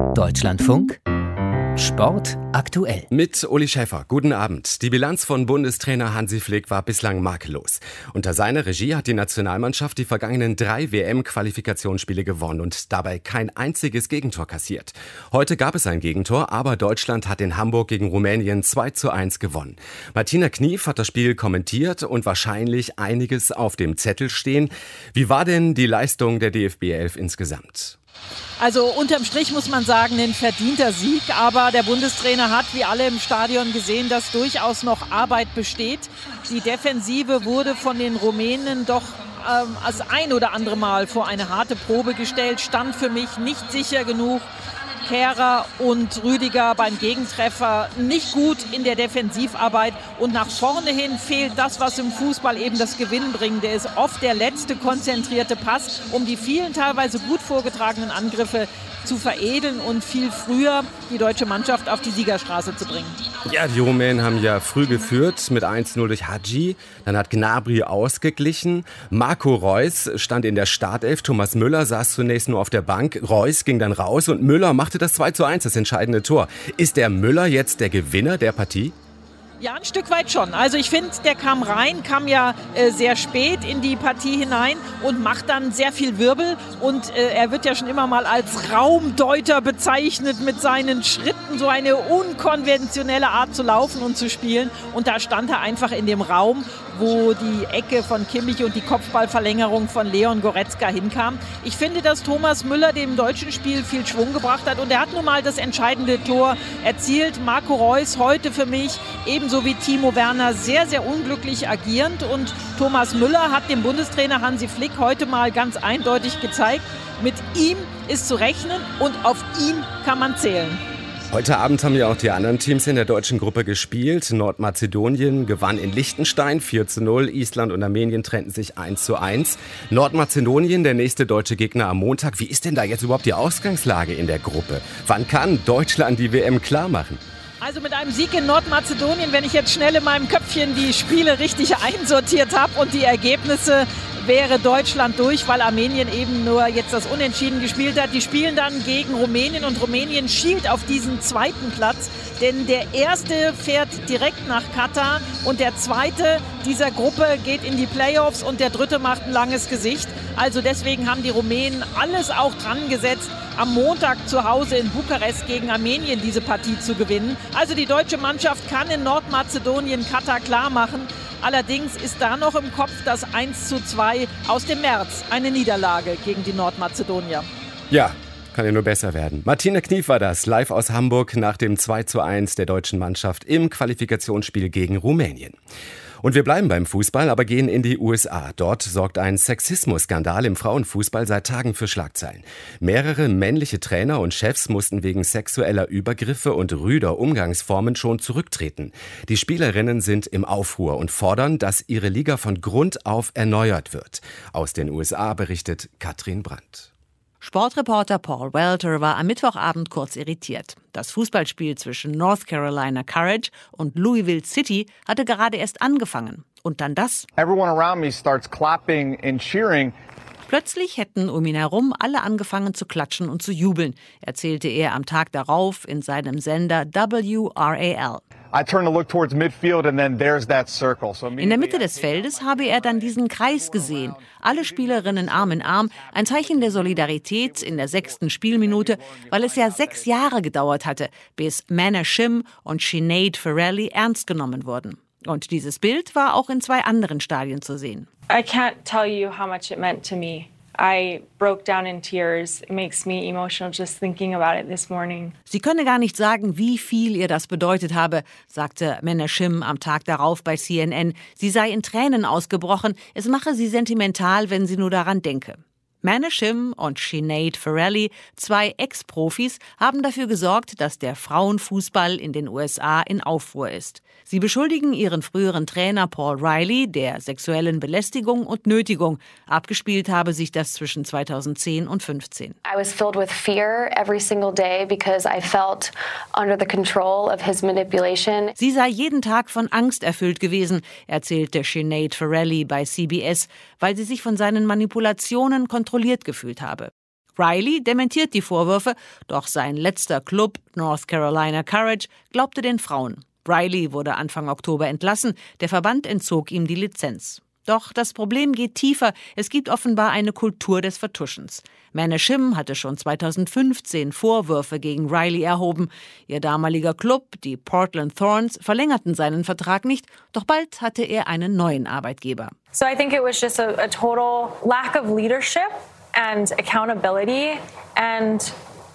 Deutschlandfunk Sport aktuell. Mit Uli Schäfer. Guten Abend. Die Bilanz von Bundestrainer Hansi Flick war bislang makellos. Unter seiner Regie hat die Nationalmannschaft die vergangenen drei WM-Qualifikationsspiele gewonnen und dabei kein einziges Gegentor kassiert. Heute gab es ein Gegentor, aber Deutschland hat in Hamburg gegen Rumänien 2 zu 1 gewonnen. Martina Knief hat das Spiel kommentiert und wahrscheinlich einiges auf dem Zettel stehen. Wie war denn die Leistung der DFB 11 insgesamt? Also unterm Strich muss man sagen, ein verdienter Sieg. Aber der Bundestrainer hat, wie alle im Stadion gesehen, dass durchaus noch Arbeit besteht. Die Defensive wurde von den Rumänen doch ähm, als ein oder andere Mal vor eine harte Probe gestellt, stand für mich nicht sicher genug. Kehrer und Rüdiger beim Gegentreffer nicht gut in der Defensivarbeit und nach vorne hin fehlt das, was im Fußball eben das Gewinnbringende ist. Oft der letzte konzentrierte Pass, um die vielen teilweise gut vorgetragenen Angriffe zu veredeln und viel früher die deutsche Mannschaft auf die Siegerstraße zu bringen. Ja, die Rumänen haben ja früh geführt mit 1-0 durch Hadji. Dann hat Gnabry ausgeglichen. Marco Reus stand in der Startelf. Thomas Müller saß zunächst nur auf der Bank. Reus ging dann raus und Müller machte das 2-1, das entscheidende Tor. Ist der Müller jetzt der Gewinner der Partie? Ja, ein Stück weit schon. Also ich finde, der kam rein, kam ja äh, sehr spät in die Partie hinein und macht dann sehr viel Wirbel. Und äh, er wird ja schon immer mal als Raumdeuter bezeichnet mit seinen Schritten, so eine unkonventionelle Art zu laufen und zu spielen. Und da stand er einfach in dem Raum, wo die Ecke von Kimmich und die Kopfballverlängerung von Leon Goretzka hinkam. Ich finde, dass Thomas Müller dem deutschen Spiel viel Schwung gebracht hat und er hat nun mal das entscheidende Tor erzielt. Marco Reus heute für mich ebenso wie Timo Werner sehr, sehr unglücklich agierend und Thomas Müller hat dem Bundestrainer Hansi Flick heute mal ganz eindeutig gezeigt, mit ihm ist zu rechnen und auf ihn kann man zählen. Heute Abend haben ja auch die anderen Teams in der deutschen Gruppe gespielt. Nordmazedonien gewann in Liechtenstein 4 zu 0. Island und Armenien trennten sich 1 zu 1. Nordmazedonien, der nächste deutsche Gegner am Montag. Wie ist denn da jetzt überhaupt die Ausgangslage in der Gruppe? Wann kann Deutschland die WM klar machen? Also mit einem Sieg in Nordmazedonien, wenn ich jetzt schnell in meinem Köpfchen die Spiele richtig einsortiert habe und die Ergebnisse, wäre Deutschland durch, weil Armenien eben nur jetzt das Unentschieden gespielt hat. Die spielen dann gegen Rumänien und Rumänien schielt auf diesen zweiten Platz, denn der erste fährt direkt nach Katar und der zweite dieser Gruppe geht in die Playoffs und der dritte macht ein langes Gesicht. Also deswegen haben die Rumänen alles auch dran gesetzt, am Montag zu Hause in Bukarest gegen Armenien diese Partie zu gewinnen. Also die deutsche Mannschaft kann in Nordmazedonien Katar klar machen. Allerdings ist da noch im Kopf das 1 zu 2 aus dem März, eine Niederlage gegen die Nordmazedonier. Ja, kann ja nur besser werden. Martina Knief war das, live aus Hamburg nach dem 2 zu 1 der deutschen Mannschaft im Qualifikationsspiel gegen Rumänien. Und wir bleiben beim Fußball, aber gehen in die USA. Dort sorgt ein Sexismus-Skandal im Frauenfußball seit Tagen für Schlagzeilen. Mehrere männliche Trainer und Chefs mussten wegen sexueller Übergriffe und rüder Umgangsformen schon zurücktreten. Die Spielerinnen sind im Aufruhr und fordern, dass ihre Liga von Grund auf erneuert wird. Aus den USA berichtet Katrin Brandt. Sportreporter Paul Welter war am Mittwochabend kurz irritiert. Das Fußballspiel zwischen North Carolina Courage und Louisville City hatte gerade erst angefangen. Und dann das. Everyone around me starts clapping and cheering. Plötzlich hätten um ihn herum alle angefangen zu klatschen und zu jubeln, erzählte er am Tag darauf in seinem Sender WRAL. In der Mitte des Feldes habe er dann diesen Kreis gesehen. Alle Spielerinnen Arm in Arm. Ein Zeichen der Solidarität in der sechsten Spielminute, weil es ja sechs Jahre gedauert hatte, bis Manna Shim und Sinead Ferrelli ernst genommen wurden. Und dieses Bild war auch in zwei anderen Stadien zu sehen. I can't tell you how much it meant to me. I broke down in tears. It makes me emotional just thinking about it this morning. Sie könne gar nicht sagen, wie viel ihr das bedeutet habe, sagte Menashim am Tag darauf bei CNN. Sie sei in Tränen ausgebrochen. Es mache sie sentimental, wenn sie nur daran denke. Manashim und Sinead Ferrelli, zwei Ex-Profis, haben dafür gesorgt, dass der Frauenfußball in den USA in Aufruhr ist. Sie beschuldigen ihren früheren Trainer Paul Riley der sexuellen Belästigung und Nötigung. Abgespielt habe sich das zwischen 2010 und 2015. I was filled with fear every single day because I felt under the control of his manipulation. Sie sei jeden Tag von Angst erfüllt gewesen, erzählte Sinead Ferrelli bei CBS, weil sie sich von seinen Manipulationen kontrolliert gefühlt habe. Riley dementiert die Vorwürfe, doch sein letzter Club, North Carolina Courage, glaubte den Frauen. Riley wurde Anfang Oktober entlassen, der Verband entzog ihm die Lizenz. Doch das Problem geht tiefer. Es gibt offenbar eine Kultur des Vertuschens. Manne Shim hatte schon 2015 Vorwürfe gegen Riley erhoben. Ihr damaliger Club, die Portland Thorns, verlängerten seinen Vertrag nicht, doch bald hatte er einen neuen Arbeitgeber. So I think it was just a, a total lack of leadership and accountability and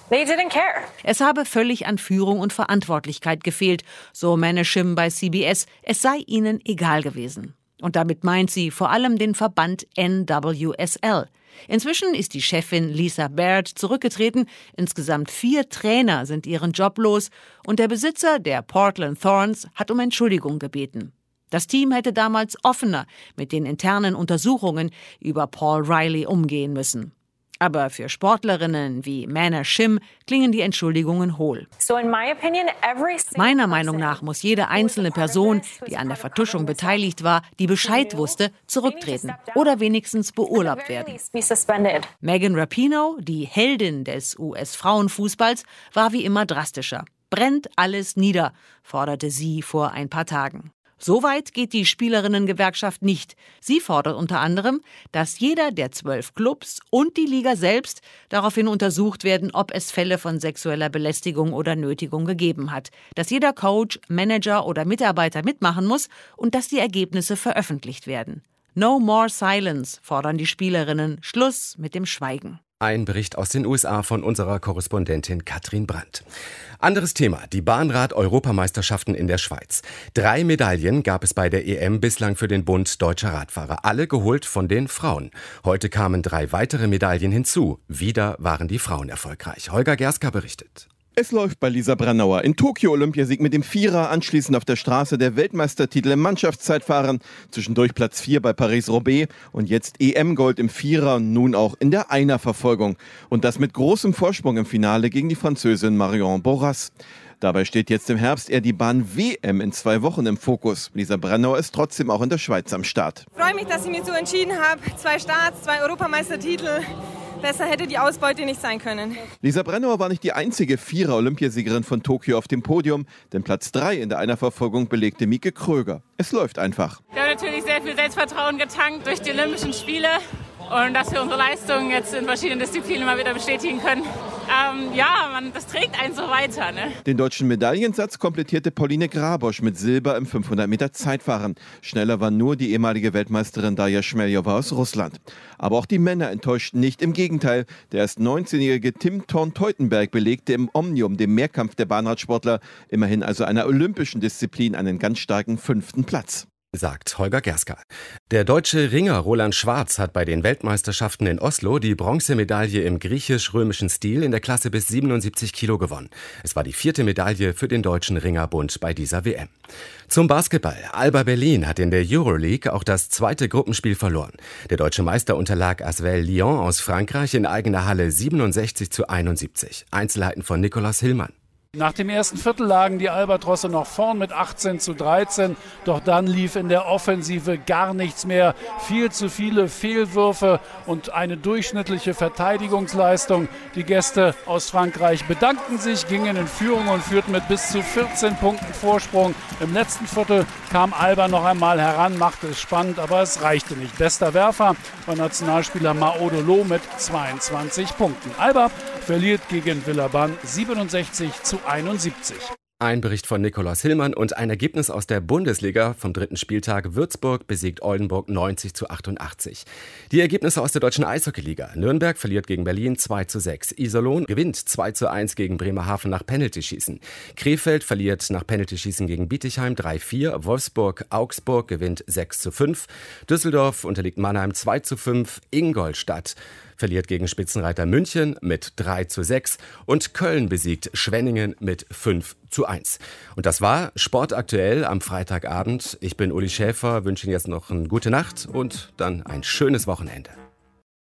They didn't care. Es habe völlig an Führung und Verantwortlichkeit gefehlt, so Maneshim bei CBS. Es sei ihnen egal gewesen. Und damit meint sie vor allem den Verband NWSL. Inzwischen ist die Chefin Lisa Baird zurückgetreten. Insgesamt vier Trainer sind ihren Job los und der Besitzer der Portland Thorns hat um Entschuldigung gebeten. Das Team hätte damals offener mit den internen Untersuchungen über Paul Riley umgehen müssen. Aber für Sportlerinnen wie Mana Shim klingen die Entschuldigungen hohl. Meiner Meinung nach muss jede einzelne Person, die an der Vertuschung beteiligt war, die Bescheid wusste, zurücktreten oder wenigstens beurlaubt werden. Megan Rapinoe, die Heldin des US-Frauenfußballs, war wie immer drastischer. Brennt alles nieder, forderte sie vor ein paar Tagen. So weit geht die Spielerinnengewerkschaft nicht. Sie fordert unter anderem, dass jeder der zwölf Clubs und die Liga selbst daraufhin untersucht werden, ob es Fälle von sexueller Belästigung oder Nötigung gegeben hat, dass jeder Coach, Manager oder Mitarbeiter mitmachen muss und dass die Ergebnisse veröffentlicht werden. No more silence fordern die Spielerinnen. Schluss mit dem Schweigen. Ein Bericht aus den USA von unserer Korrespondentin Katrin Brandt. Anderes Thema, die Bahnrad-Europameisterschaften in der Schweiz. Drei Medaillen gab es bei der EM bislang für den Bund deutscher Radfahrer, alle geholt von den Frauen. Heute kamen drei weitere Medaillen hinzu. Wieder waren die Frauen erfolgreich. Holger Gerska berichtet. Es läuft bei Lisa Brennauer. In Tokio Olympiasieg mit dem Vierer, anschließend auf der Straße der Weltmeistertitel im Mannschaftszeitfahren, zwischendurch Platz 4 bei Paris-Roubaix und jetzt EM-Gold im Vierer und nun auch in der Einerverfolgung. Und das mit großem Vorsprung im Finale gegen die Französin Marion Borras. Dabei steht jetzt im Herbst eher die Bahn WM in zwei Wochen im Fokus. Lisa Brennauer ist trotzdem auch in der Schweiz am Start. Ich freue mich, dass ich mich so entschieden habe. Zwei Starts, zwei Europameistertitel. Besser hätte die Ausbeute nicht sein können. Lisa Brennauer war nicht die einzige Vierer-Olympiasiegerin von Tokio auf dem Podium, denn Platz 3 in der Einerverfolgung belegte Mieke Kröger. Es läuft einfach. Wir haben natürlich sehr viel Selbstvertrauen getankt durch die Olympischen Spiele und dass wir unsere Leistungen jetzt in verschiedenen Disziplinen mal wieder bestätigen können. Ähm, ja, man, das trägt einen so weiter. Ne? Den deutschen Medaillensatz komplettierte Pauline Grabosch mit Silber im 500 Meter Zeitfahren. Schneller war nur die ehemalige Weltmeisterin Daya Schmeljowa aus Russland. Aber auch die Männer enttäuschten nicht. Im Gegenteil, der erst 19-jährige Tim Thorn-Teutenberg belegte im Omnium, dem Mehrkampf der Bahnradsportler, immerhin also einer olympischen Disziplin, einen ganz starken fünften Platz sagt Holger Gerska. Der deutsche Ringer Roland Schwarz hat bei den Weltmeisterschaften in Oslo die Bronzemedaille im griechisch-römischen Stil in der Klasse bis 77 Kilo gewonnen. Es war die vierte Medaille für den deutschen Ringerbund bei dieser WM. Zum Basketball. Alba Berlin hat in der Euroleague auch das zweite Gruppenspiel verloren. Der deutsche Meister unterlag Asvel Lyon aus Frankreich in eigener Halle 67 zu 71. Einzelheiten von Nicolas Hillmann. Nach dem ersten Viertel lagen die Albatrosse noch vorn mit 18 zu 13. Doch dann lief in der Offensive gar nichts mehr. Viel zu viele Fehlwürfe und eine durchschnittliche Verteidigungsleistung. Die Gäste aus Frankreich bedankten sich, gingen in Führung und führten mit bis zu 14 Punkten Vorsprung. Im letzten Viertel kam Alba noch einmal heran, machte es spannend, aber es reichte nicht. Bester Werfer war Nationalspieler Maodolo mit 22 Punkten. Alba verliert gegen Villaban 67 zu 71. Ein Bericht von Nikolaus Hillmann und ein Ergebnis aus der Bundesliga vom dritten Spieltag. Würzburg besiegt Oldenburg 90 zu 88. Die Ergebnisse aus der deutschen Eishockeyliga. Nürnberg verliert gegen Berlin 2 zu 6. Iserlohn gewinnt 2 zu 1 gegen Bremerhaven nach Penaltyschießen. Krefeld verliert nach Penaltyschießen gegen Bietigheim 3-4. Wolfsburg, Augsburg gewinnt 6 zu 5. Düsseldorf unterliegt Mannheim 2 zu 5. Ingolstadt verliert gegen Spitzenreiter München mit 3 zu 6 und Köln besiegt Schwenningen mit 5 zu 1. Und das war Sportaktuell am Freitagabend. Ich bin Uli Schäfer, wünsche Ihnen jetzt noch eine gute Nacht und dann ein schönes Wochenende.